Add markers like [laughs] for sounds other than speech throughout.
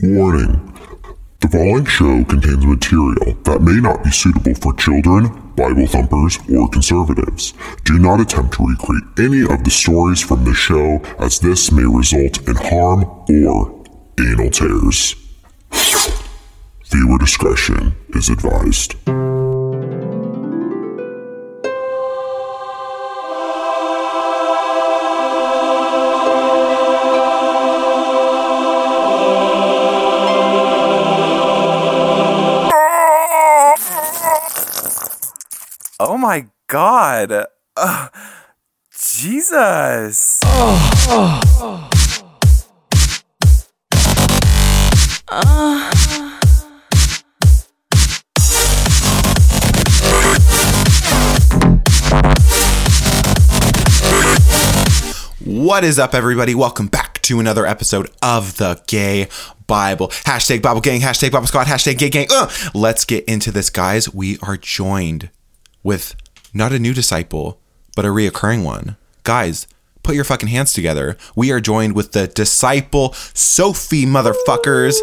Warning. The following show contains material that may not be suitable for children, Bible thumpers, or conservatives. Do not attempt to recreate any of the stories from the show as this may result in harm or anal tears. Viewer discretion is advised. My god. Ugh. Jesus. What is up, everybody? Welcome back to another episode of the Gay Bible. Hashtag Bible Gang, hashtag Bible Squad, hashtag Gay Gang. Uh, let's get into this, guys. We are joined with not a new disciple, but a reoccurring one. Guys, put your fucking hands together. We are joined with the disciple Sophie, motherfuckers.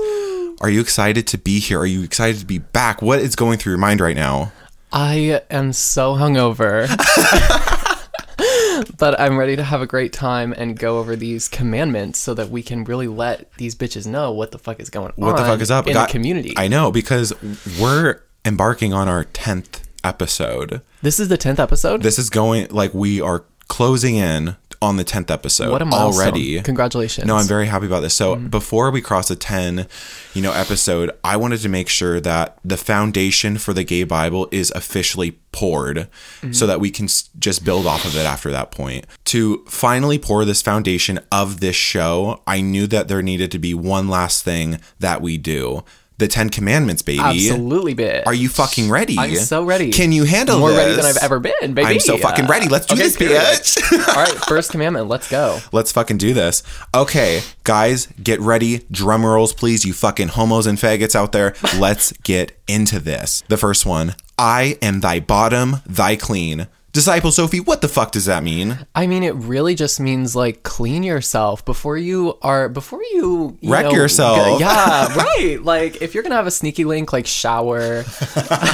Are you excited to be here? Are you excited to be back? What is going through your mind right now? I am so hungover. [laughs] but I'm ready to have a great time and go over these commandments so that we can really let these bitches know what the fuck is going on. What the fuck is up? in God- the community? I know because we're embarking on our 10th episode. this is the tenth episode. This is going like we are closing in on the 10th episode what a milestone! already. Congratulations! No, I'm very happy about this. So Mm-hmm. before we cross a 10, you know, episode, I wanted to make sure that the foundation for the gay Bible is officially poured Mm-hmm. so that we can just build off of it after that point. To finally pour this foundation of this show, I knew that there needed to be one last thing that we do. The 10 commandments, baby. absolutely bit. Are you fucking ready? I'm so ready. Can you handle it? more this? ready than I've ever been, baby? I'm so fucking ready. Let's do Okay, this, period. bitch. [laughs] All right, first commandment. Let's go. Let's fucking do this. Okay, guys, get ready. Drum rolls, please, you fucking homos and faggots out there. Let's get into this. The first one I am thy bottom, thy clean. Disciple Sophie, what the fuck does that mean? I mean, it really just means like clean yourself before you are before you, you Wreck know, yourself. Yeah, [laughs] right. Like if you're gonna have a sneaky link, like shower,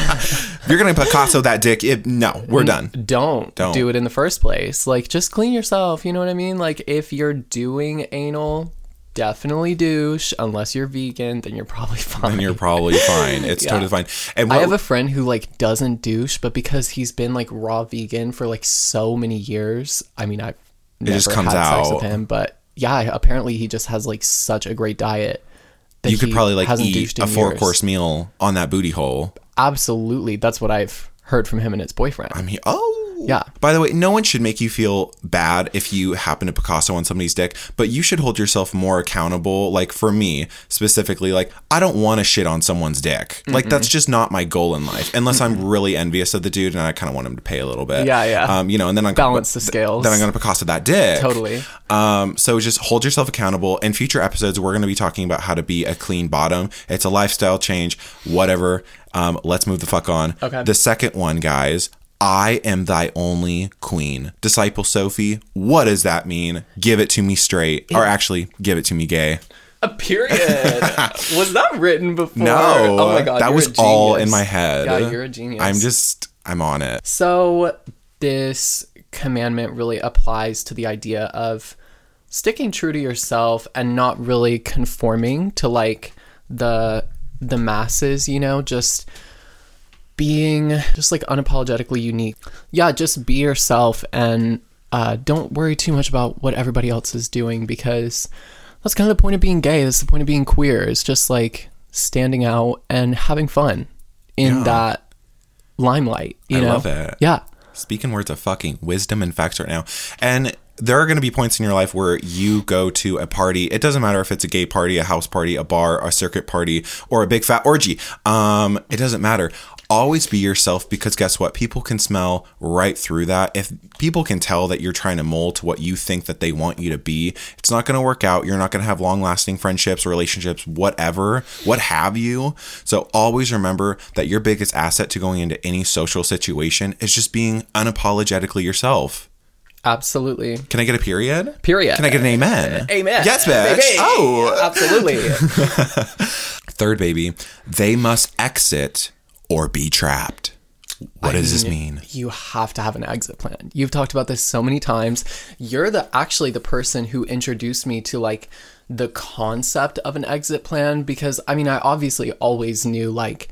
[laughs] you're gonna Picasso that dick, it, no, we're done. don't, Don't. do it in the first place. Like just clean yourself. You know what I mean? Like if you're doing anal, definitely douche. Unless you're vegan, then you're probably [laughs] fine. And you're probably fine. It's [laughs] totally fine. And I have a friend who like doesn't douche, but because he's been like raw vegan for like so many years, I mean, I've never just comes had sex out. with him, but yeah, apparently he just has like such a great diet. That you could he probably like eat a four years. course meal on that booty hole. Absolutely, that's what I've heard from him and his boyfriend. I mean, oh. Yeah. By the way, no one should make you feel bad if you happen to Picasso on somebody's dick, but you should hold yourself more accountable. Like for me specifically, like I don't want to shit on someone's dick. Like that's just not my goal in life, unless I'm really envious of the dude and I kind of want him to pay a little bit. Yeah, yeah. Um, you know, and then I'm Balance the scales. Then I'm gonna Picasso that dick. Totally. Um, so just hold yourself accountable. In future episodes, we're going to be talking about how to be a clean bottom. It's a lifestyle change, whatever. Um, let's move the fuck on. Okay. The second one, guys. I am thy only queen. Disciple Sophie, what does that mean? Give it to me straight. Or actually, give it to me gay. A period. [laughs] Was that written before? No. Oh my god. That was all in my head. Yeah, you're a genius. I'm just, I'm on it. So, this commandment really applies to the idea of sticking true to yourself and not really conforming to like the the masses, you know, just being just like unapologetically unique. Yeah, just be yourself and uh, don't worry too much about what everybody else is doing because that's kind of the point of being gay. That's the point of being queer. Is just like standing out and having fun in Yeah. that limelight. You I know? love it. Yeah. speaking words of fucking wisdom and facts right now. And there are going to be points in your life where you go to a party. It doesn't matter if it's a gay party, a house party, a bar, a circuit party, or a big fat orgy. Um, it doesn't matter. Always be yourself because guess what? People can smell right through that. If people can tell that you're trying to mold to what you think that they want you to be, it's not going to work out. You're not going to have long lasting friendships, relationships, whatever, what have you. So always remember that your biggest asset to going into any social situation is just being unapologetically yourself. Absolutely. Can I get a period? Period. Can I get an amen? Amen. Yes, bitch. Baby. Oh. absolutely. [laughs] Third baby, they must exit or be trapped. What does this mean? you have to have an exit plan. You've talked about this so many times. You're the actually the person who introduced me to like the concept of an exit plan because I mean I obviously always knew like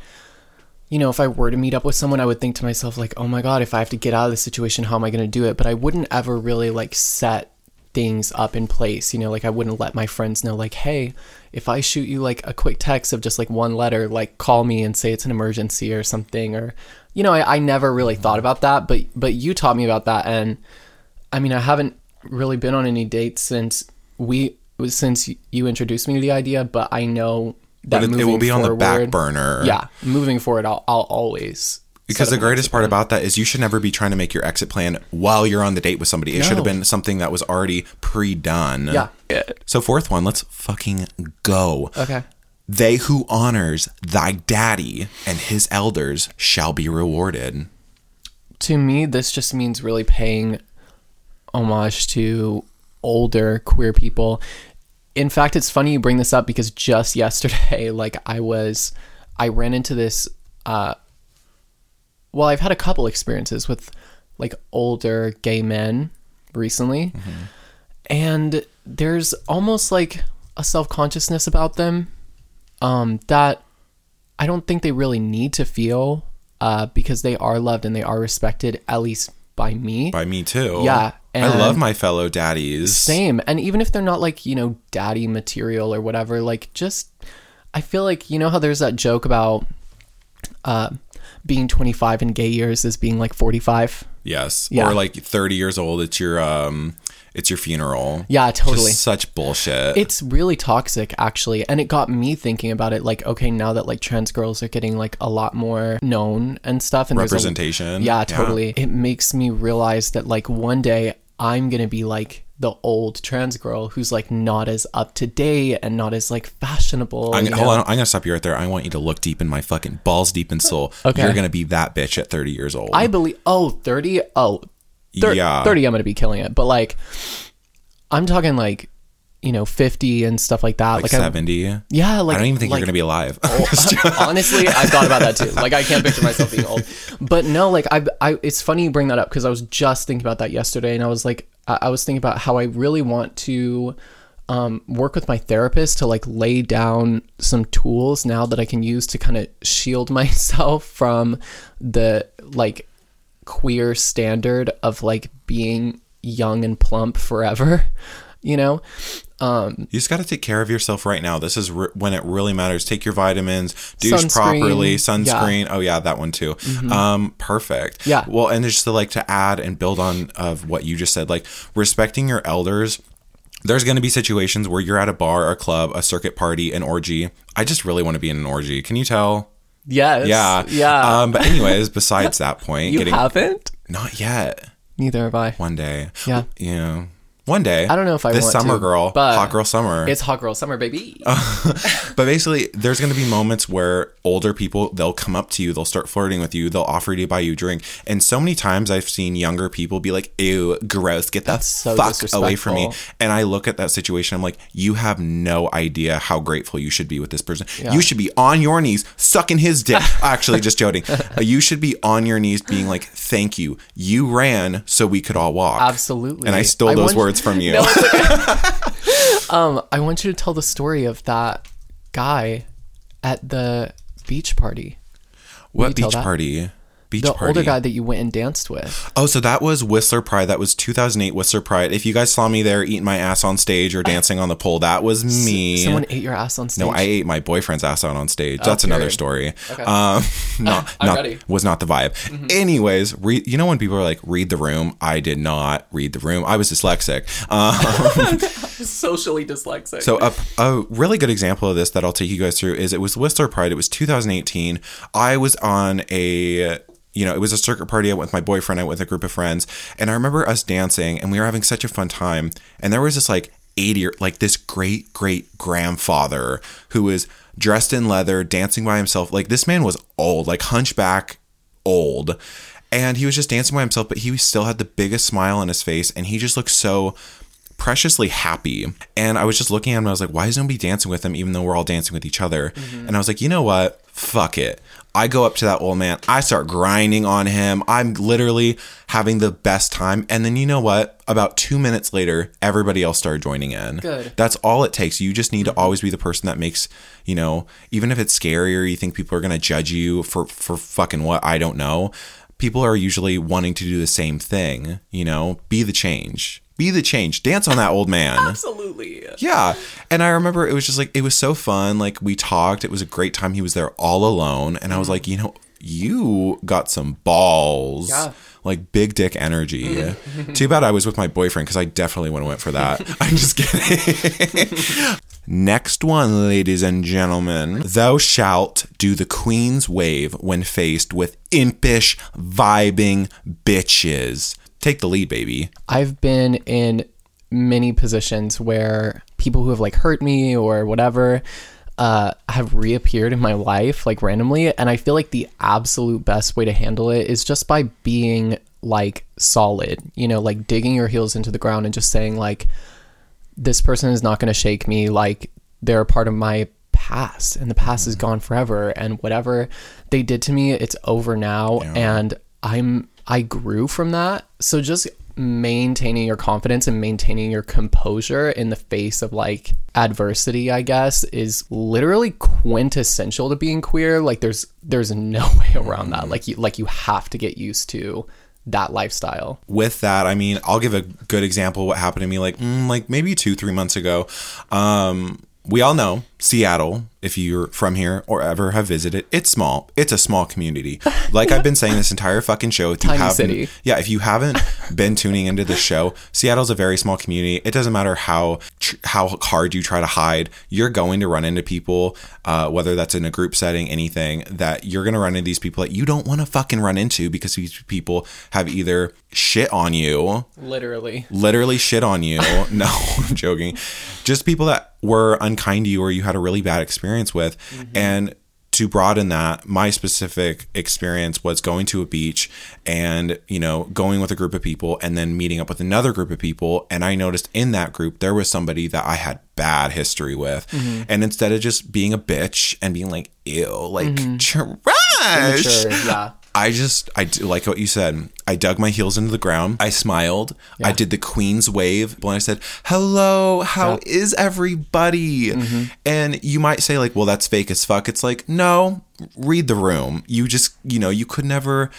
you know if I were to meet up with someone I would think to myself like oh my god if I have to get out of this situation how am I going to do it but I wouldn't ever really like set things up in place you know like I wouldn't let my friends know like hey if I shoot you like a quick text of just like one letter like call me and say it's an emergency or something or you know I, I never really mm-hmm. thought about that but but you taught me about that and I mean I haven't really been on any dates since we since you introduced me to the idea but I know that But it, it will be on the back burner. yeah moving forward I'll, I'll always Because the greatest part about that is you should never be trying to make your exit plan while you're on the date with somebody. It should have been something that was already pre-done. yeah So fourth one, let's fucking go. okay They who honors thy daddy and his elders shall be rewarded. to me this just means really paying homage to older queer people in fact it's funny you bring this up because just [laughs] yesterday like i was i ran into this uh well i've had a couple experiences with like older gay men recently and there's almost like a self-consciousness about them um that I don't think they really need to feel uh, because they are loved and they are respected, at least by me. By me too. Yeah, I love my fellow daddies. Same. And even if they're not like, you know, daddy material or whatever, like just, I feel like, you know how there's that joke about uh, being 25 in gay years is being like 45? Yes. Yeah. Or like 30 years old, it's your um it's your funeral. Yeah, totally. Just such bullshit. It's really toxic, actually. And it got me thinking about it like, okay, now that like trans girls are getting like a lot more known and stuff, and there's a- Representation. yeah, Yeah. totally. It makes me realize that like one day I'm gonna be like the old trans girl who's like not as up to date and not as like fashionable. I'm, hold on, I'm gonna stop you right there. I want you to look deep in my fucking balls deep in soul. [laughs] Okay. You're gonna be that bitch at 30 years old. I believe. Oh, 30? Oh, thir- Yeah. 30, I'm gonna be killing it. But like, I'm talking like, you know, 50 and stuff like that. like, Like, I, 70. yeah, like I don't even think like, you're gonna be alive. [laughs] Oh, [laughs] honestly i thought about that too like i can't picture myself being old but no like i, I it's funny you bring that up because i was just thinking about that yesterday and i was like i, I was thinking about how i really want to um, work with my therapist to like lay down some tools now that i can use to kind of shield [laughs] myself from the like queer standard of like being young and plump forever you know um You just got to take care of yourself right now. This is re- when it really matters. Take your vitamins, douche Sunscreen, properly, yeah. sunscreen. Oh yeah, that one too. Um, perfect. Yeah. Well, and just to like to add and build on of what you just said, like respecting your elders. There's going to be situations where you're at a bar, a club, a circuit party, an orgy. I just really want to be in an orgy. Can you tell? yes Yeah. yeah Um, but anyways, [laughs] besides that point, you getting haven't not yet. neither have i One day. Yeah. You know, one day. I don't know if I this want summer to, girl, but hot girl summer. It's hot girl summer, baby. [laughs] But basically, there's going to be moments where older people they'll come up to you, they'll start flirting with you, they'll offer you to buy you a drink, and so many times I've seen younger people be like, "Ew, gross, get that so fuck away from me." And I look at that situation, I'm like, "You have no idea how grateful you should be with this person. You should be on your knees sucking his dick." [laughs] Actually, just joking. Uh, you should be on your knees, being like, "Thank you, you ran so we could all walk." Absolutely. And I stole those want- words [laughs] from you. No, okay. [laughs] um, I want you to tell the story of that guy at the beach party. what beach party? Beach The party. older guy that you went and danced with. Oh, so that was Whistler Pride. That was 2008 Whistler Pride. If you guys saw me there eating my ass on stage or dancing on the pole, that was me. Someone ate your ass on stage. no, I ate my boyfriend's ass out on stage. That's another story. Okay. Um, [laughs] not, I'm not ready. Mm-hmm. was not the vibe. Anyways, read, you know when people are like, "Read the room," I did not read the room. I was dyslexic. Um, [laughs] socially dyslexic. so a, a really good example of this that I'll take you guys through is it was Whistler Pride. It was 2018. I was on a you know, it was a circuit party. I went with my boyfriend. I went with a group of friends, and I remember us dancing, and we were having such a fun time. And there was this like 80 or like this great great grandfather who was dressed in leather, dancing by himself. Like this man was old, like hunchback old. and he was just dancing by himself, but he still had the biggest smile on his face, and he just looked so preciously happy. And I was just looking at him and I was like, why is nobody dancing with him even though we're all dancing with each other? Mm-hmm. And I was like, you know what? Fuck it. I go up to that old man. I start grinding on him. I'm literally having the best time. And then you know what? About two minutes later, everybody else started joining in. Good. That's all it takes. You just need to mm-hmm. always be the person that makes, you know, even if it's scary or you think people are going to judge you for, for fucking what, I don't know. People are usually wanting to do the same thing, you know, be the change. Be the change. Dance on that old man. [laughs] Absolutely. Yeah. And I remember it was just like, it was so fun. Like, we talked. It was a great time. He was there all alone. And I was mm-hmm. like, you know, you got some balls. Yeah. Like big dick energy. Mm-hmm. Too bad I was with my boyfriend because I definitely would have went for that. [laughs] I'm just kidding. [laughs] Next one, ladies and gentlemen. Thou shalt do the queen's wave when faced with impish, vibing bitches. Take the lead, baby. I've been in many positions where people who have like hurt me or whatever uh, have reappeared in my life like randomly. And I feel like the absolute best way to handle it is just by being like solid, you know, like digging your heels into the ground and just saying, like, this person is not going to shake me. Like, they're a part of my past and the past is gone forever. And whatever they did to me, it's over now. And I'm, I grew from that. So just maintaining your confidence and maintaining your composure in the face of like adversity i guess is literally quintessential to being queer like there's there's no [laughs] way around that like you like you have to get used to that lifestyle with that, I mean, I'll give a good example of what happened to me like mm, like maybe two, three months ago. Um, we all know Seattle, if you're from here or ever have visited, it's small. It's a small community. [laughs] Like I've been saying this entire fucking show. If you Tiny haven't, city. yeah, if you haven't [laughs] been tuning into the show, Seattle's a very small community. It doesn't matter how tr- how hard you try to hide, you're going to run into people, uh, whether that's in a group setting, anything that you're going to run into these people that you don't want to fucking run into because these people have either shit on you literally literally shit on you. [laughs] No, I'm joking. Just people that were unkind to you or you had a really bad experience with. Mm-hmm. And to broaden that, my specific experience was going to a beach and, you know, going with a group of people and then meeting up with another group of people. And I noticed in that group, there was somebody that I had bad history with. Mm-hmm. And instead of just being a bitch and being like, ew, like mm-hmm. trash. sure yeah I just I do like what you said. I dug my heels into the ground. I smiled. I did the queen's wave when I said, "Hello, how is everybody?" Mm-hmm. And you might say like, "Well, that's fake as fuck." It's like, "No, read the room." You just, you know, you could never,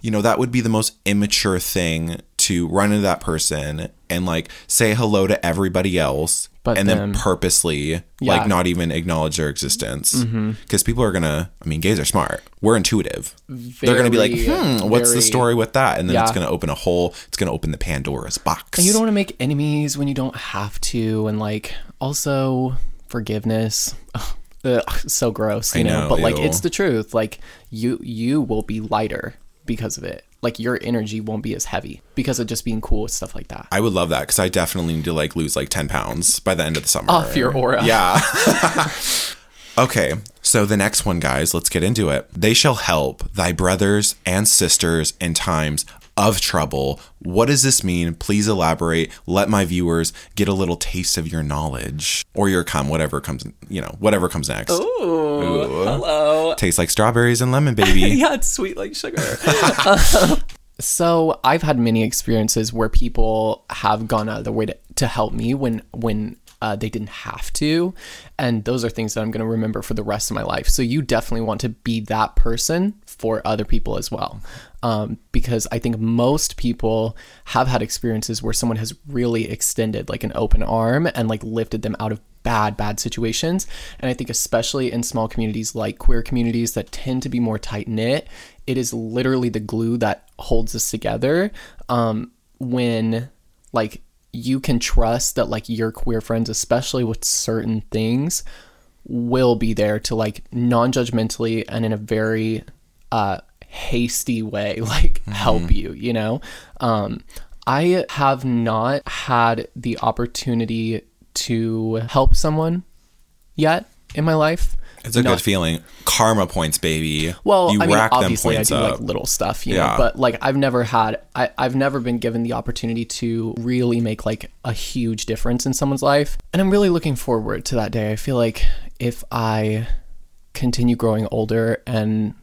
you know, that would be the most immature thing to run into that person and like say hello to everybody else But and then then- purposely Yeah. like not even acknowledge their existence because people are gonna i mean gays are smart we're intuitive they're gonna be like hmm what's the story with that and then it's gonna open a whole it's gonna open the pandora's box And you don't want to make enemies when you don't have to, and like also forgiveness. [laughs] Ugh, so gross, you know. know, But like, it's the truth. Like you, you will be lighter because of it. Like your energy won't be as heavy because of just being cool with stuff like that. i would love that because i definitely need to like lose like 10 pounds by the end of the summer Off your aura. yeah [laughs] okay so the next one guys let's get into it they shall help thy brothers and sisters in times of trouble. What does this mean? Please elaborate. Let my viewers get a little taste of your knowledge or your cum whatever comes you know whatever comes next. Ooh, hello. tastes like strawberries and lemon baby. [laughs] Yeah, it's sweet like sugar. [laughs] so I've had many experiences where people have gone out of their way to, to help me when when uh, they didn't have to, and those are things that I'm going to remember for the rest of my life. So you definitely want to be that person for other people as well, um, because I think most people have had experiences where someone has really extended like an open arm and like lifted them out of bad bad situations. And i think especially in small communities like queer communities that tend to be more tight knit it is literally the glue that holds us together um when like you can trust that like your queer friends especially with certain things will be there to like non-judgmentally and in a very uh hasty way [laughs] like help you you know? Um i have not had the opportunity to help someone yet in my life It's a not- good feeling. Karma points, baby. Well, you I mean, rack them obviously, I do up. like little stuff, you Yeah. know. But like, I've never had, I, I've never been given the opportunity to really make like a huge difference in someone's life, and I'm really looking forward to that day. I feel like if I continue growing older and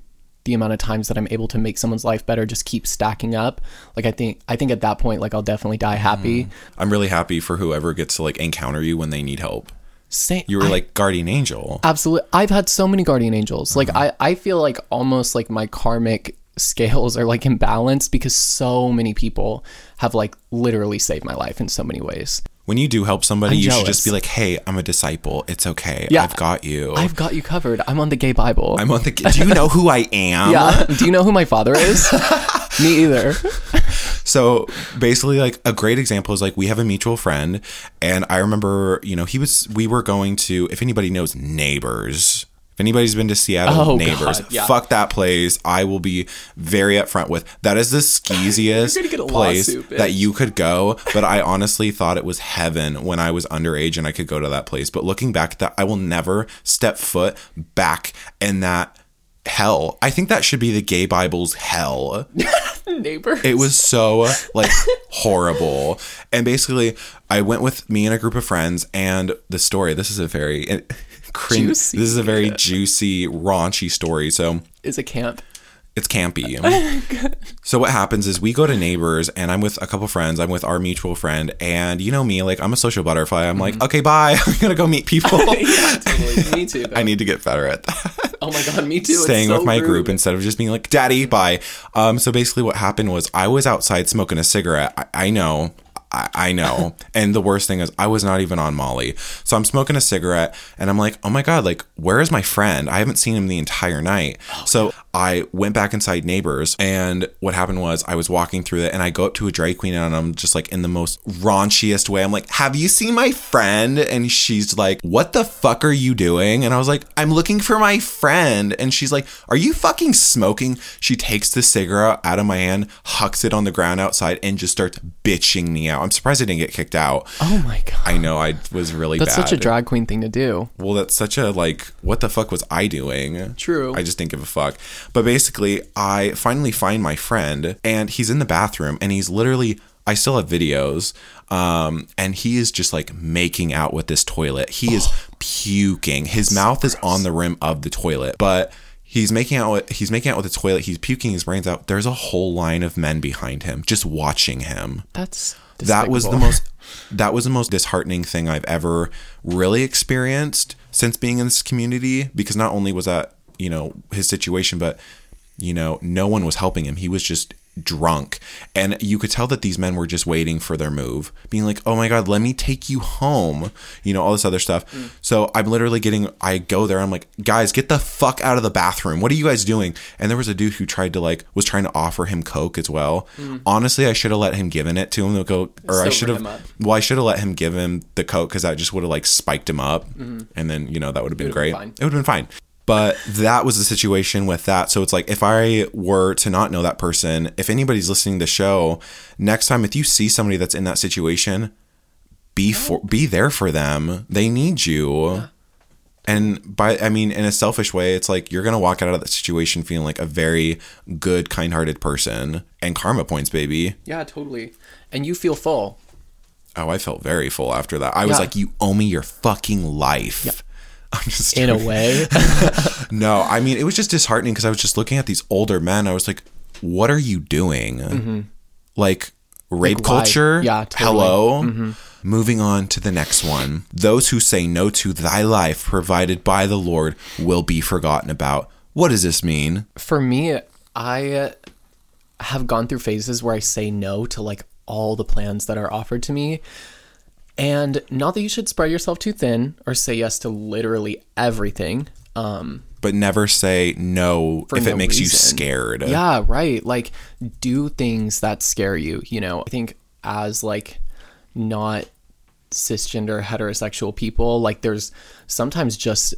the amount of times that I'm able to make someone's life better just keeps stacking up, like I think, I think at that point, like I'll definitely die happy. Mm-hmm. I'm really happy for whoever gets to like encounter you when they need help. Sa- You were I- like guardian angel. Absolutely. I've had so many guardian angels. Like Uh-huh. I, I feel like almost like my karmic scales are like imbalanced because so many people have like literally saved my life in so many ways. When you do help somebody, I'm you should just be like, "Hey, I'm a disciple. It's okay. Yeah. I've got you. I've got you covered. I'm on the gay Bible. I'm on the. Do you know who I am? yeah. Do you know who my father is? [laughs] Me either. So basically, like a great example is like we have a mutual friend, and I remember, you know, he was. We were going to. If anybody knows Neighbors. If anybody's been to Seattle, Oh, Neighbors, God, yeah. fuck that place. I will be very upfront with that is the skeeziest gonna get a place lawsuit, that you could go. But I honestly thought it was heaven when I was underage and I could go to that place. But looking back at that, I will never step foot back in that hell. I think that should be the gay Bible's hell. [laughs] Neighbor. It was so like horrible. And basically, I went with me and a group of friends, and the story. This is a very eh, cringe. This is a very juicy, raunchy story. So is a camp. it's campy. [laughs] so what happens is we go to neighbors, and I'm with a couple friends. I'm with our mutual friend, and you know me, like I'm a social butterfly. I'm like, okay, bye. [laughs] I'm gonna go meet people. yeah, totally. Me too. I need to get better at that. Oh my god, me too. Staying so with my group instead of just being like, "Daddy, bye." Um, so basically, what happened was I was outside smoking a cigarette. I, I know. I, I know. [laughs] and the worst thing is, I was not even on Molly. So I'm smoking a cigarette and I'm like, oh my God, like, where is my friend? I haven't seen him the entire night. Oh, so I went back inside Neighbors. And what happened was I was walking through it and I go up to a drag queen and I'm just like, in the most raunchiest way, I'm like, have you seen my friend? And she's like, what the fuck are you doing? And I was like, I'm looking for my friend. And she's like, are you fucking smoking? She takes the cigarette out of my hand, hucks it on the ground outside, and just starts bitching me out. I'm surprised I didn't get kicked out. Oh my god. I know I was really That's bad. such a drag queen thing to do. Well, that's such a like, what the fuck was I doing? True. I just didn't give a fuck. But basically, I finally find my friend, and he's in the bathroom, and he's literally. I still have videos, um, and he is just like making out with this toilet. He is [gasps] puking. His mouth is on the rim of the toilet, but he's making out. With, he's making out with the toilet. He's puking his brains out. There's a whole line of men behind him, just watching him That's that was the most that was the most disheartening thing I've ever really experienced since being in this community because not only was that, you know, his situation, but you know, no one was helping him. He was just drunk. And you could tell that these men were just waiting for their move, being like, "Oh my god, let me take you home." You know, all this other stuff. So, I'm literally getting I go there, I'm like, "Guys, get the fuck out of the bathroom. What are you guys doing?" And there was a dude who tried to like was trying to offer him coke as well. Honestly, I should have let him given it to him go or I should have well, I should have let him give him the coke because that just would have like spiked him up, and then you know that would have been great. been. It would have been fine. But that was the situation with that. So it's like if I were to not know that person, if anybody's listening to the show, next time if you see somebody that's in that situation, be for be there for them. They need you. And by I mean in a selfish way, it's like you're gonna walk out of that situation feeling like a very good, kind-hearted person, and karma points, baby. Yeah, totally. And you feel full. Oh, I felt very full after that. I was like, you owe me your fucking life. I'm just In a way. [laughs] No, I mean, it was just disheartening because I was just looking at these older men. I was like, what are you doing? Like, rape Mm-hmm. why? culture? Yeah, totally. Mm-hmm. Hello? Moving on to the next one. Those who say no to thy life provided by the Lord will be forgotten about. What does this mean? For me, I have gone through phases where I say no to like all the plans that are offered to me. And not that you should spread yourself too thin or say yes to literally everything. Um, But never say no if it no makes you scared. Yeah, right. Like do things that scare you, you know. I think as like not cisgender heterosexual people, like there's sometimes just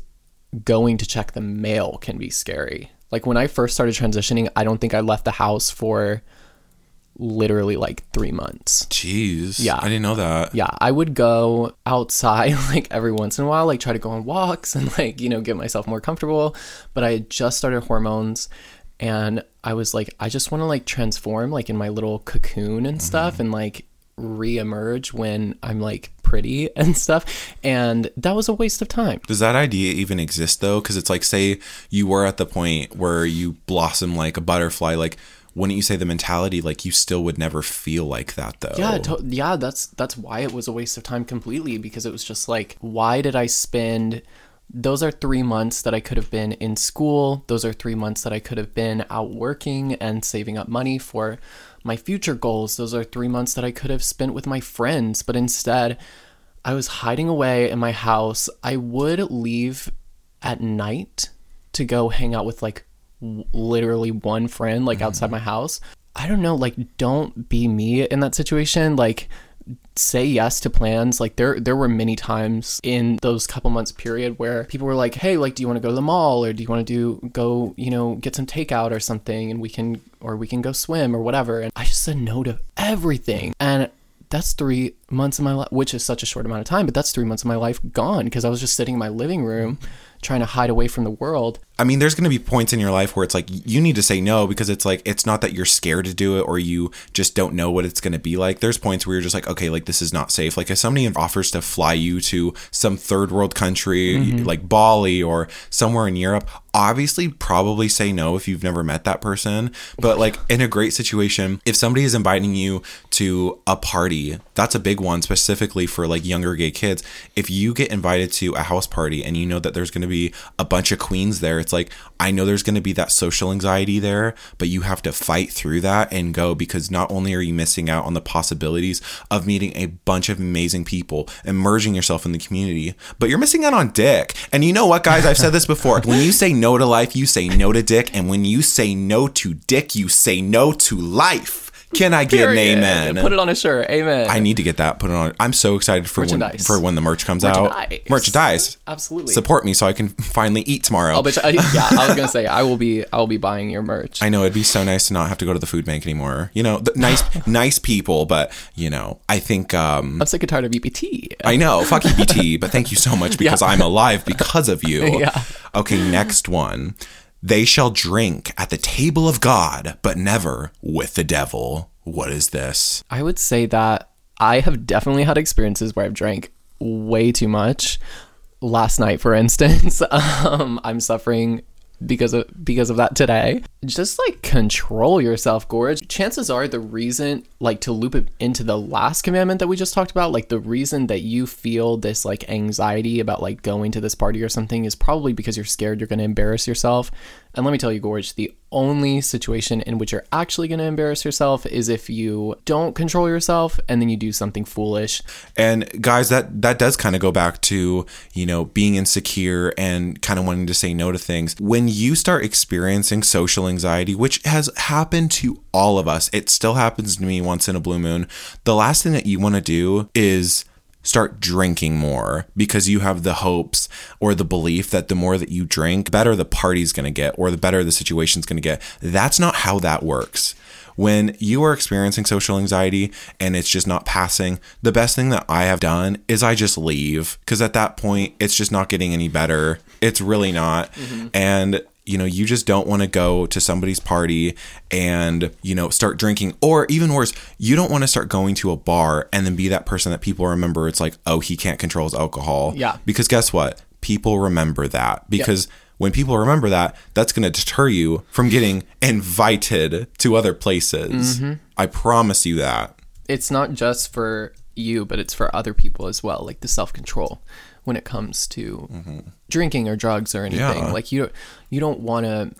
going to check the mail can be scary. Like when I first started transitioning, I don't think I left the house for literally like three months. Jeez. Yeah. I didn't know that. Yeah, I would go outside [laughs] like every once in a while, like try to go on walks and like, you know, get myself more comfortable. But I had just started hormones and I was like, I just want to like transform like in my little cocoon and stuff mm-hmm. and like re-emerge when I'm like pretty [laughs] and stuff. And that was a waste of time. Does that idea even exist though? Because it's like, say you were at the point where you blossom like a butterfly, like, wouldn't you say the mentality like you still would never feel like that though? Yeah, to- yeah, that's that's why it was a waste of time completely because it was just like, why did I spend? Those are three months that I could have been in school. Those are three months that I could have been out working and saving up money for my future goals. Those are three months that I could have spent with my friends, but instead, I was hiding away in my house. I would leave at night to go hang out with like w- literally one friend like outside mm-hmm. my house. I don't know, like don't be me in that situation. Like say yes to plans. Like there there were many times in those couple months period where people were like, "Hey, like do you want to go to the mall or do you want to do go, you know, get some takeout or something and we can or we can go swim or whatever." And I just said no to everything. And that's three months of my life, which is such a short amount of time, but that's three months of my life gone because I was just sitting in my living room mm-hmm. Trying to hide away from the world. I mean, there's going to be points in your life where it's like you need to say no because it's like it's not that you're scared to do it or you just don't know what it's going to be like. There's points where you're just like, okay, like this is not safe. Like if somebody offers to fly you to some third world country mm-hmm. like Bali or somewhere in Europe, obviously probably say no if you've never met that person. But like [laughs] in a great situation, if somebody is inviting you to a party, that's a big one specifically for like younger gay kids. If you get invited to a house party and you know that there's going to be a bunch of queens there, it's like I know there's going to be that social anxiety there, but you have to fight through that and go because not only are you missing out on the possibilities of meeting a bunch of amazing people, immersing yourself in the community, but you're missing out on dick. And you know what, guys? I've said this [laughs] before. When you say no to life, you say no to dick, and when you say no to dick, you say no to life. Can I get an amen? Put it on a shirt. Amen. I need to get that put it on. I'm so excited for when, for when the merch comes out. Merchandise. Absolutely. Support me so I can finally eat tomorrow. Oh, but I, [laughs] yeah, I was gonna say I will be I will be buying your merch. I know it'd be so nice to not have to go to the food bank anymore. You know, the nice, [laughs] nice people, but you know, I think um, I'm sick and tired of EBT. I know, fuck EBT, but thank you so much [laughs] because I'm alive because of you. Yeah. Okay, next one. They shall drink at the table of God, but never with the devil. What is this? I would say that I have definitely had experiences where I've drank way too much. Last night, for [laughs] instance, um, I'm suffering because of because of that today. Just like control yourself, Gorge. Chances are the reason, like to loop it into the last commandment that we just talked about, like the reason that you feel this like anxiety about like going to this party or something is probably because you're scared you're going to embarrass yourself. And let me tell you, Gorge, the only situation in which you're actually going to embarrass yourself is if you don't control yourself and then you do something foolish. And guys, that that does kind of go back to you know being insecure and kind of wanting to say no to things. When you start experiencing social anxiety, which has happened to all of us, it still happens to me once in a blue moon. The last thing that you want to do is start drinking more because you have the hopes or the belief that the more that you drink, the better the party's going to get or the better the situation's going to get. That's not how that works. When you are experiencing social anxiety and it's just not passing, the best thing that I have done is I just leave because at that point, it's just not getting any better. It's really not. Mm-hmm. And you know, you just don't want to go to somebody's party and, you know, start drinking. Or even worse, you don't want to start going to a bar and then be that person that people remember. It's like, oh, he can't control his alcohol. Yeah. Because guess what? People remember that. Because when people remember that, that's going to deter you from getting invited to other places. Mm-hmm. I promise you that. It's not just for you, but it's for other people as well, like the self control when it comes to mm-hmm. drinking or drugs or anything. Yeah. Like you you don't want to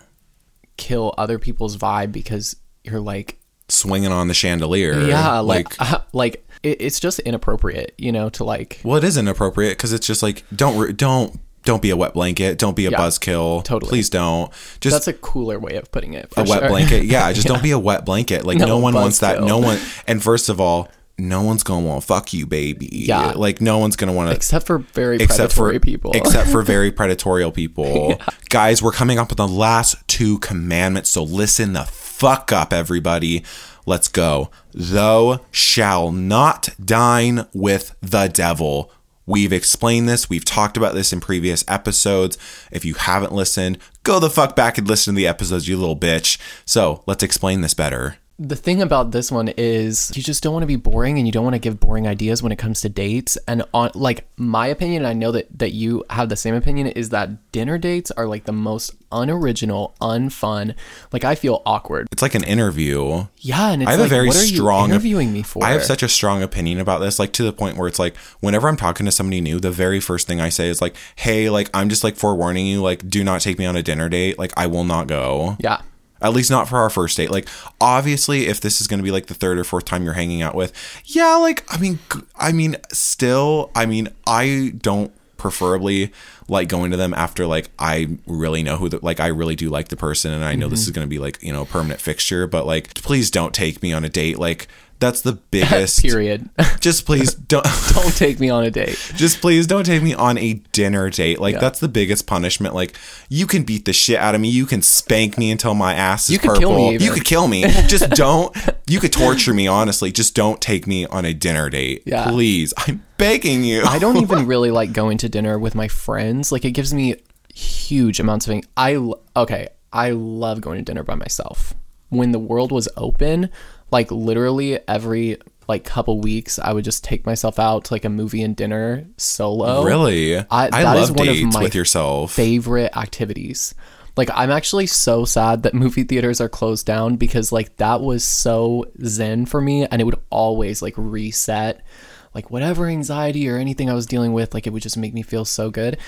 kill other people's vibe because you're like Swinging on the chandelier. yeah, like like, [laughs] uh, it, it's just inappropriate, you know, to like Well, it is inappropriate because it's just like don't don't don't be a wet blanket. Don't be a Yeah, buzzkill. totally. Please don't. Just that's a cooler way of putting it. a wet blanket. [laughs] Yeah, just don't be a wet blanket. Like no, No, one wants that. No one. And first of all, no one's gonna want to fuck you, baby. Yeah. Like no one's gonna want to. except for very Except for predatory people. except for [laughs] very predatorial people, guys. We're coming up with the last two commandments, so listen the fuck up, everybody. Let's go. Thou shall not dine with the devil. We've explained this. We've talked about this in previous episodes. If you haven't listened, go the fuck back and listen to the episodes, you little bitch. So let's explain this better. The thing about this one is you just don't want to be boring and you don't want to give boring ideas when it comes to dates and on like my opinion i know that that you have the same opinion is that dinner dates are like the most unoriginal unfun like i feel awkward It's like an interview. yeah and it's I have like, a very what are strong interviewing me for I have such a strong opinion about this, like to the point where it's like whenever I'm talking to somebody new, the very first thing I say is like, "Hey, like I'm just like forewarning you, like do not take me on a dinner date. Like I will not go. yeah At least not for our first date. Like obviously, if this is going to be like the third or fourth time you're hanging out with, yeah, like I mean, I mean, still, I mean, I don't preferably like going to them after like I really know who the like I really do like the person and I know this mm-hmm. is going to be like you know a permanent fixture. But like, please don't take me on a date. Like that's the [laughs] biggest. period [laughs] Just please [laughs] don't. don't take me on a date Just please don't take me on a dinner date. Like Yeah. that's the biggest punishment. Like you can beat the shit out of me. You can spank me until my ass is You purple. kill me even. You could kill me. Just don't. You could torture me. Honestly, just don't take me on a dinner date. Yeah. Please, I'm begging you. I don't even really like going to dinner with my friends. Like it gives me huge amounts of I okay, I love going to dinner by myself. When the world was open, like literally every like couple weeks, I would just take myself out to like a movie and dinner solo. really. I, I, that is love one dates of my with yourself. favorite activities. Like I'm actually so sad that movie theaters are closed down because like that was so zen for me and it would always like reset like whatever anxiety or anything I was dealing with like it would just make me feel so good.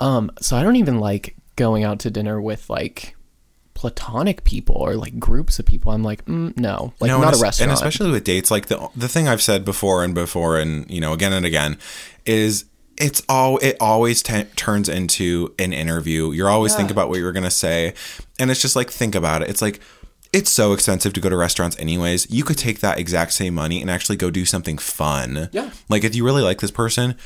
Um so I don't even like going out to dinner with like platonic people or like groups of people. I'm like, mm, no, like No, not a restaurant. And especially with dates, like the the thing I've said before and before and you know again and again is it's all it always t- turns into an interview. You're always thinking about what you're gonna say, and it's just like think about it. It's like it's so expensive to go to restaurants anyways. You could take that exact same money and actually go do something fun. Yeah. Like if you really like this person,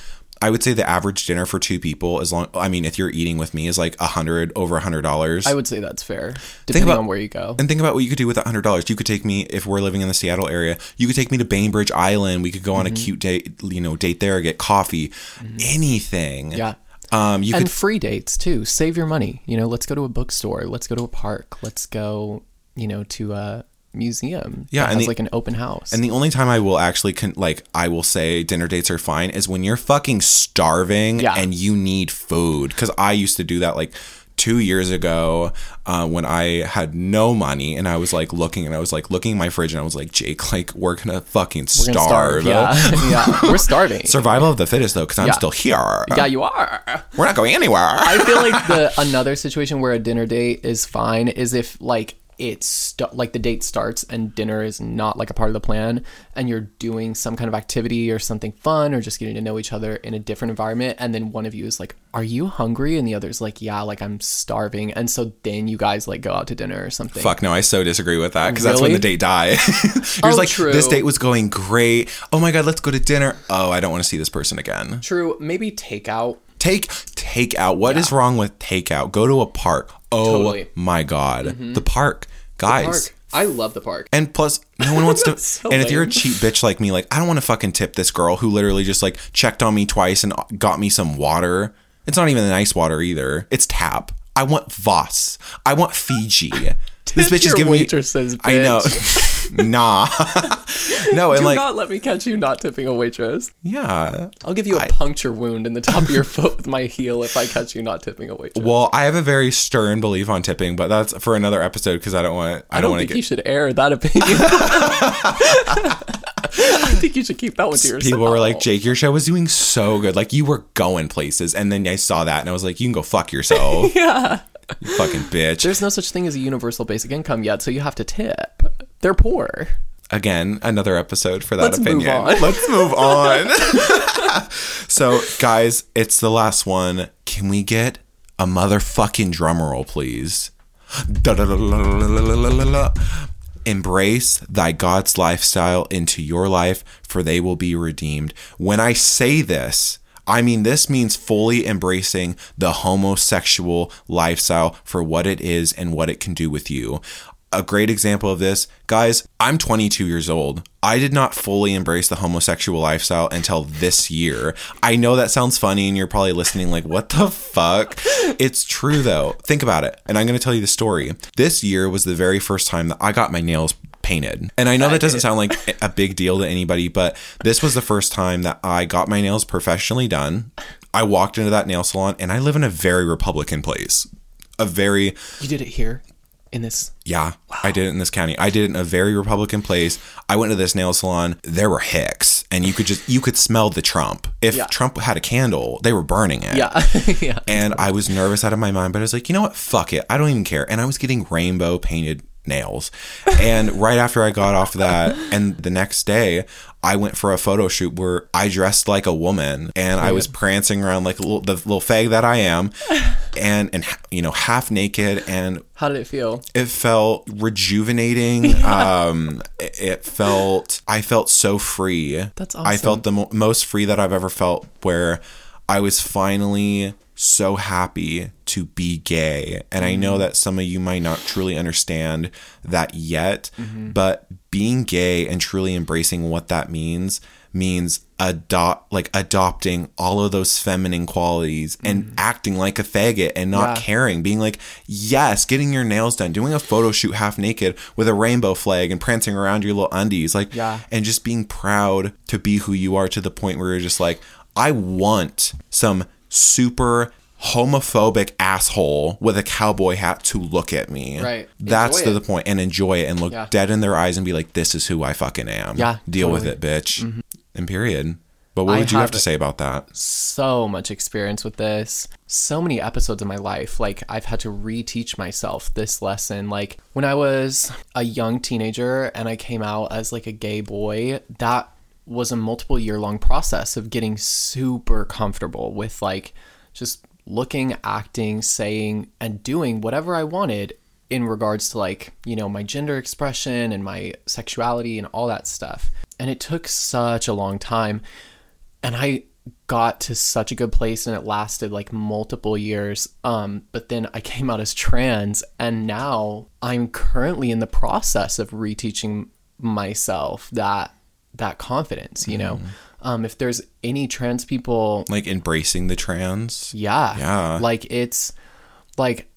I would say the average dinner for two people, as long I mean, if you're eating with me, is like a hundred over a hundred dollars. I would say that's fair depending about- on where you go. And think about what you could do with a hundred dollars. You could take me if we're living in the Seattle area. You could take me to Bainbridge Island. We could go on a cute date, you know, date there, get coffee, anything. Yeah. Um, you and could free dates too. Save your money. You know, let's go to a bookstore. Let's go to a park. Let's go, you know, to a museum. Yeah, and has the- like an open house. And the only time I will actually con- like I will say dinner dates are fine is when you're fucking starving Yeah. and you need food. Because I used to do that like two years ago uh, when I had no money and I was like looking and I was like looking in my fridge and I was like Jake like we're gonna fucking We're gonna starve. Yeah, [laughs] yeah. We're starving. Survival of the fittest though because I'm Yeah. still here. yeah, you are. We're not going anywhere. I feel like the another situation where a dinner date is fine is if like it's st- like the date starts and dinner is not like a part of the plan and you're doing some kind of activity or something fun or just getting to know each other in a different environment and then one of you is like are you hungry and the other's like yeah like i'm starving and so then you guys like go out to dinner or something Fuck no, I so disagree with that because that's when the date die. [laughs] You're Oh, like, true. this date was going great. Oh my god, let's go to dinner. Oh, I don't want to see this person again. true maybe takeout Take take out. What is wrong with takeout? Go to a park. Oh Totally. Mm-hmm. my god, the park, guys. park i love the park And plus, no one wants to. [laughs] So and if you're a cheap bitch like me, like I don't want to fucking tip this girl who literally just like checked on me twice and got me some water. It's not even the nice water either. It's tap. I want Voss. I want Fiji. This bitch is giving waitresses, me. I know. [laughs] nah. [laughs] no, and do like not let me catch you not tipping a waitress yeah. i'll give you a puncture wound in the top of your [laughs] foot with my heel if i catch you not tipping a waitress Well, I have a very stern belief on tipping, but that's for another episode because I don't want. I, I don't don't want to think get. you should air that opinion. I think you should keep that one to yourself. People were like, Jake, your show was doing so good. Like, you were going places. And then I saw that and I was like, you can go fuck yourself. yeah. You fucking bitch. There's no such thing as a universal basic income yet, so you have to tip. They're poor. Again, another episode for that Let's opinion. Move Let's move on. [laughs] so, guys, it's the last one. Can we get a motherfucking drum roll, please? [laughs] Embrace thy God's lifestyle into your life, for they will be redeemed. When I say this, I mean this means fully embracing the homosexual lifestyle for what it is and what it can do with you. a great example of this, guys, I'm 22 years old. I did not fully embrace the homosexual lifestyle until this year. I know that sounds funny and you're probably listening like, what the fuck? It's true though. Think about it. And I'm going to tell you the story. This year was the very first time that I got my nails painted. And I know that doesn't sound like [laughs] a big deal to anybody, but this was the first time that I got my nails professionally done. I walked into that nail salon and I live in a very Republican place. A very You did it here in this. yeah, I did it in this county. I did it in a very Republican place. I went to this nail salon. There were hicks, and you could just you could smell the Trump. If Yeah. Trump had a candle, they were burning it. Yeah. [laughs] yeah. And I was nervous out of my mind, but I was like, you know what? Fuck it. I don't even care. And I was getting rainbow painted nails. And right after I got off that, and the next day, I went for a photo shoot where I dressed like a woman and I was prancing around like a little, the little fag that I am, [laughs] and and you know half naked and How did it feel? it felt rejuvenating [laughs] um it it felt i felt so free That's awesome. i felt the mo- most free that i've ever felt where i was finally so happy to be gay and i know that some of you might not truly understand that yet Mm-hmm. but being gay and truly embracing what that means means adopt like adopting all of those feminine qualities and acting like a faggot and not. Yeah. caring being like yes getting your nails done doing a photo shoot half naked with a rainbow flag and prancing around your little undies like Yeah. and just being proud to be who you are to the point where you're just like i want some super homophobic asshole with a cowboy hat to look at me Right. that's it. the point and enjoy it and look Yeah. dead in their eyes and be like this is who i fucking am Yeah, deal with it bitch mm-hmm. and period but what I would you have have to say about that so much experience with this. So many episodes of my life. Like, I've had to reteach myself this lesson. Like, when I was a young teenager and I came out as like a gay boy, that was a multiple year long process of getting super comfortable with like just looking, acting, saying, and doing whatever I wanted in regards to like, you know, my gender expression and my sexuality and all that stuff. And it took such a long time and I got to such a good place and it lasted like multiple years um but then I [laughs] came out as trans and now I'm currently in the process of reteaching myself that that confidence you know um if there's any trans people like embracing the trans yeah. Yeah. Like it's like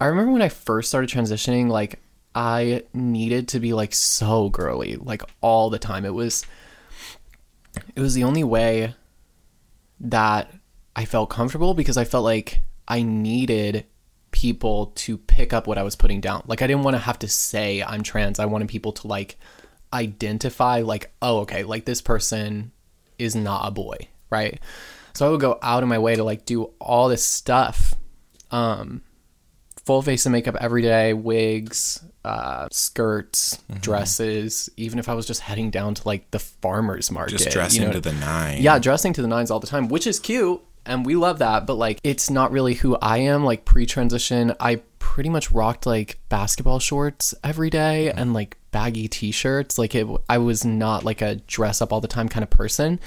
I remember when I first started transitioning, like I needed to be like so girly, like all the time. It was it was the only way that I felt comfortable because I felt like I needed people to pick up what I was putting down. Like I didn't want to have to say I'm trans. I wanted people to like identify like, oh, okay, like this person is not a boy, right? So I would go out of my way to like do all this stuff. Um full face of makeup every day, wigs, uh, skirts, Mm-hmm. dresses, even if I was just heading down to like the farmer's market. just you dressing know, to the nine yeah, dressing to the nines all the time, which is cute and we love that, but like it's not really who I am. Like pre transition, I pretty much rocked like basketball shorts every day and like baggy t shirts. Like it, I was not like a dress up all the time kind of person.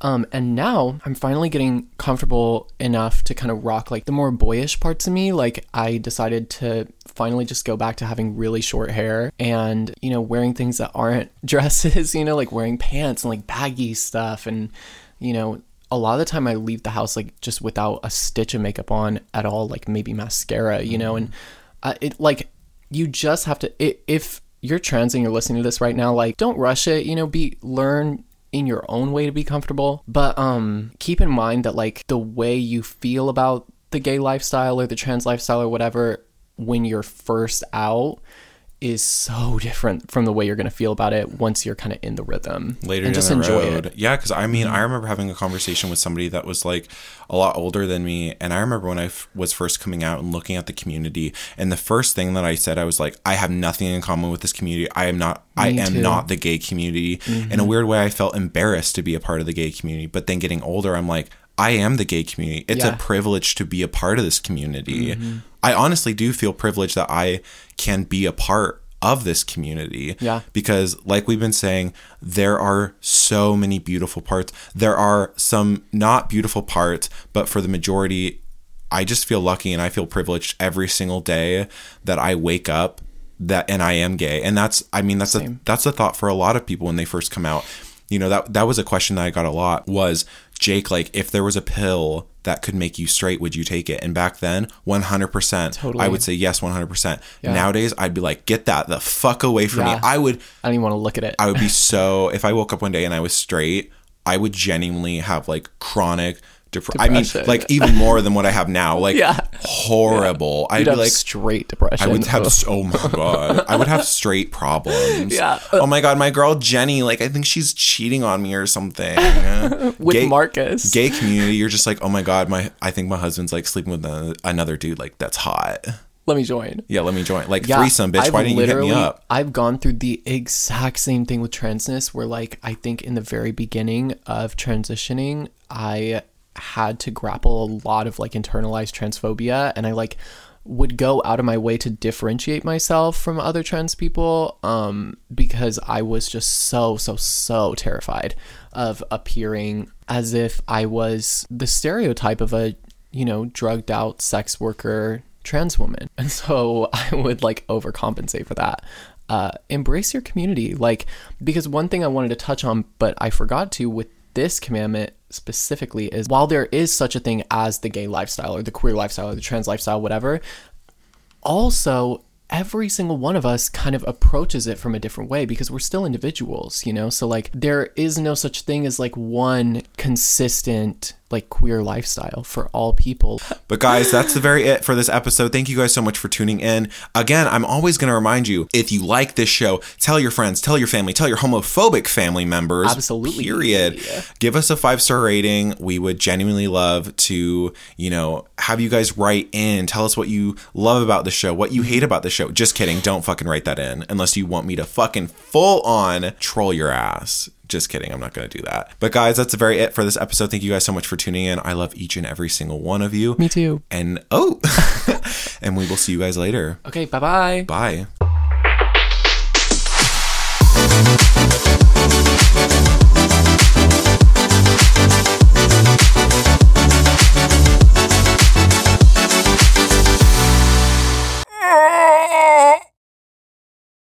Um, and now I'm finally getting comfortable enough to kind of rock like the more boyish parts of me. Like I decided to finally just go back to having really short hair and, you know, wearing things that aren't [laughs] dresses, you know, like wearing pants and like baggy stuff. And, you know, a lot of the time I leave the house like just without a stitch of makeup on at all, like maybe mascara, you know, and uh, it like you just have to, i if you're trans and you're listening to this right now, like don't rush it, you know, be, learn in your own way to be comfortable. But um keep in mind that like the way you feel about the gay lifestyle or the trans lifestyle or whatever when you're first out is so different from the way you're going to feel about it once you're kind of in the rhythm. later and just enjoy road. it. Mm-hmm. Yeah, because I mean, I remember having a conversation with somebody that was like a lot older than me, and I remember when I f- was first coming out and looking at the community, and the first thing that I said, I was like, I have nothing in common with this community. I am not. I am too. Mm-hmm. not the gay community. In a weird way, I felt embarrassed to be a part of the gay community. But then getting older, I'm like. I am the gay community. It's Yeah. Mm-hmm. a privilege to be a part of this community. I honestly do feel privileged that I can be a part of this community Yeah. because like we've been saying there are so many beautiful parts there are some not beautiful parts but for the majority i just feel lucky and i feel privileged every single day that i wake up that and I am gay. And that's I mean that's a that's a thought for a lot of people when they first come out. You know, that that was a question that I got a lot was Jake like if there was a pill that could make you straight, would you take it? And back then, 100%. Totally. I would say yes, 100%. Yeah. Nowadays, I'd be like, get that the fuck away from Yeah. me. I would I don't even want to look at it. I would be so if I woke up one day and I was straight, I would genuinely have like chronic depre- I mean, like even more than what I have now. Like [laughs] Yeah. horrible. I'd You'd be have like straight depression. I would have [laughs] oh my god. I would have straight problems. [laughs] Yeah. Oh my god, my girl Jenny, like I think she's cheating on me or something. with Gay- Marcus. Gay community, you're just like, oh my god, my I think my husband's like sleeping with a, another dude. Like that's hot. Let me join. Yeah, let me join. Like Yeah, threesome, bitch. I've Why didn't you hit me up? I've gone through the exact same thing with transness where like I think in the very beginning of transitioning, I had to grapple a lot of like internalized transphobia and I like would go out of my way to differentiate myself from other trans people um because I was just so so so terrified of appearing as if I was the stereotype of a you know, drugged out sex worker trans woman. [laughs] And so I would like overcompensate for that. Uh, embrace your community. Like, because one thing I wanted to touch on, but I forgot to with this commandment specifically is while there is such a thing as the gay lifestyle or the queer lifestyle or the trans lifestyle, whatever, also every single one of us kind of approaches it from a different way because we're still individuals, you know? So like there is no such thing as like one consistent like queer lifestyle for all people. But guys, that's the very it for this episode. Thank you guys so much for tuning in. Again, I'm always going to remind you if you like this show, tell your friends, tell your family, tell your homophobic family members. Absolutely. Period. Give us a five star rating. We would genuinely love to, you know, have you guys write in. Tell us what you love about the show, what you mm-hmm. hate about the show. Just kidding. Don't fucking write that in unless you want me to fucking full on troll your ass. Just kidding. I'm not going to do that. But guys, that's very it for this episode. Thank you guys so much for tuning in. I love each and every single one of you. Me too. And oh, [laughs] and we will see you guys later. Okay, bye-bye. Bye.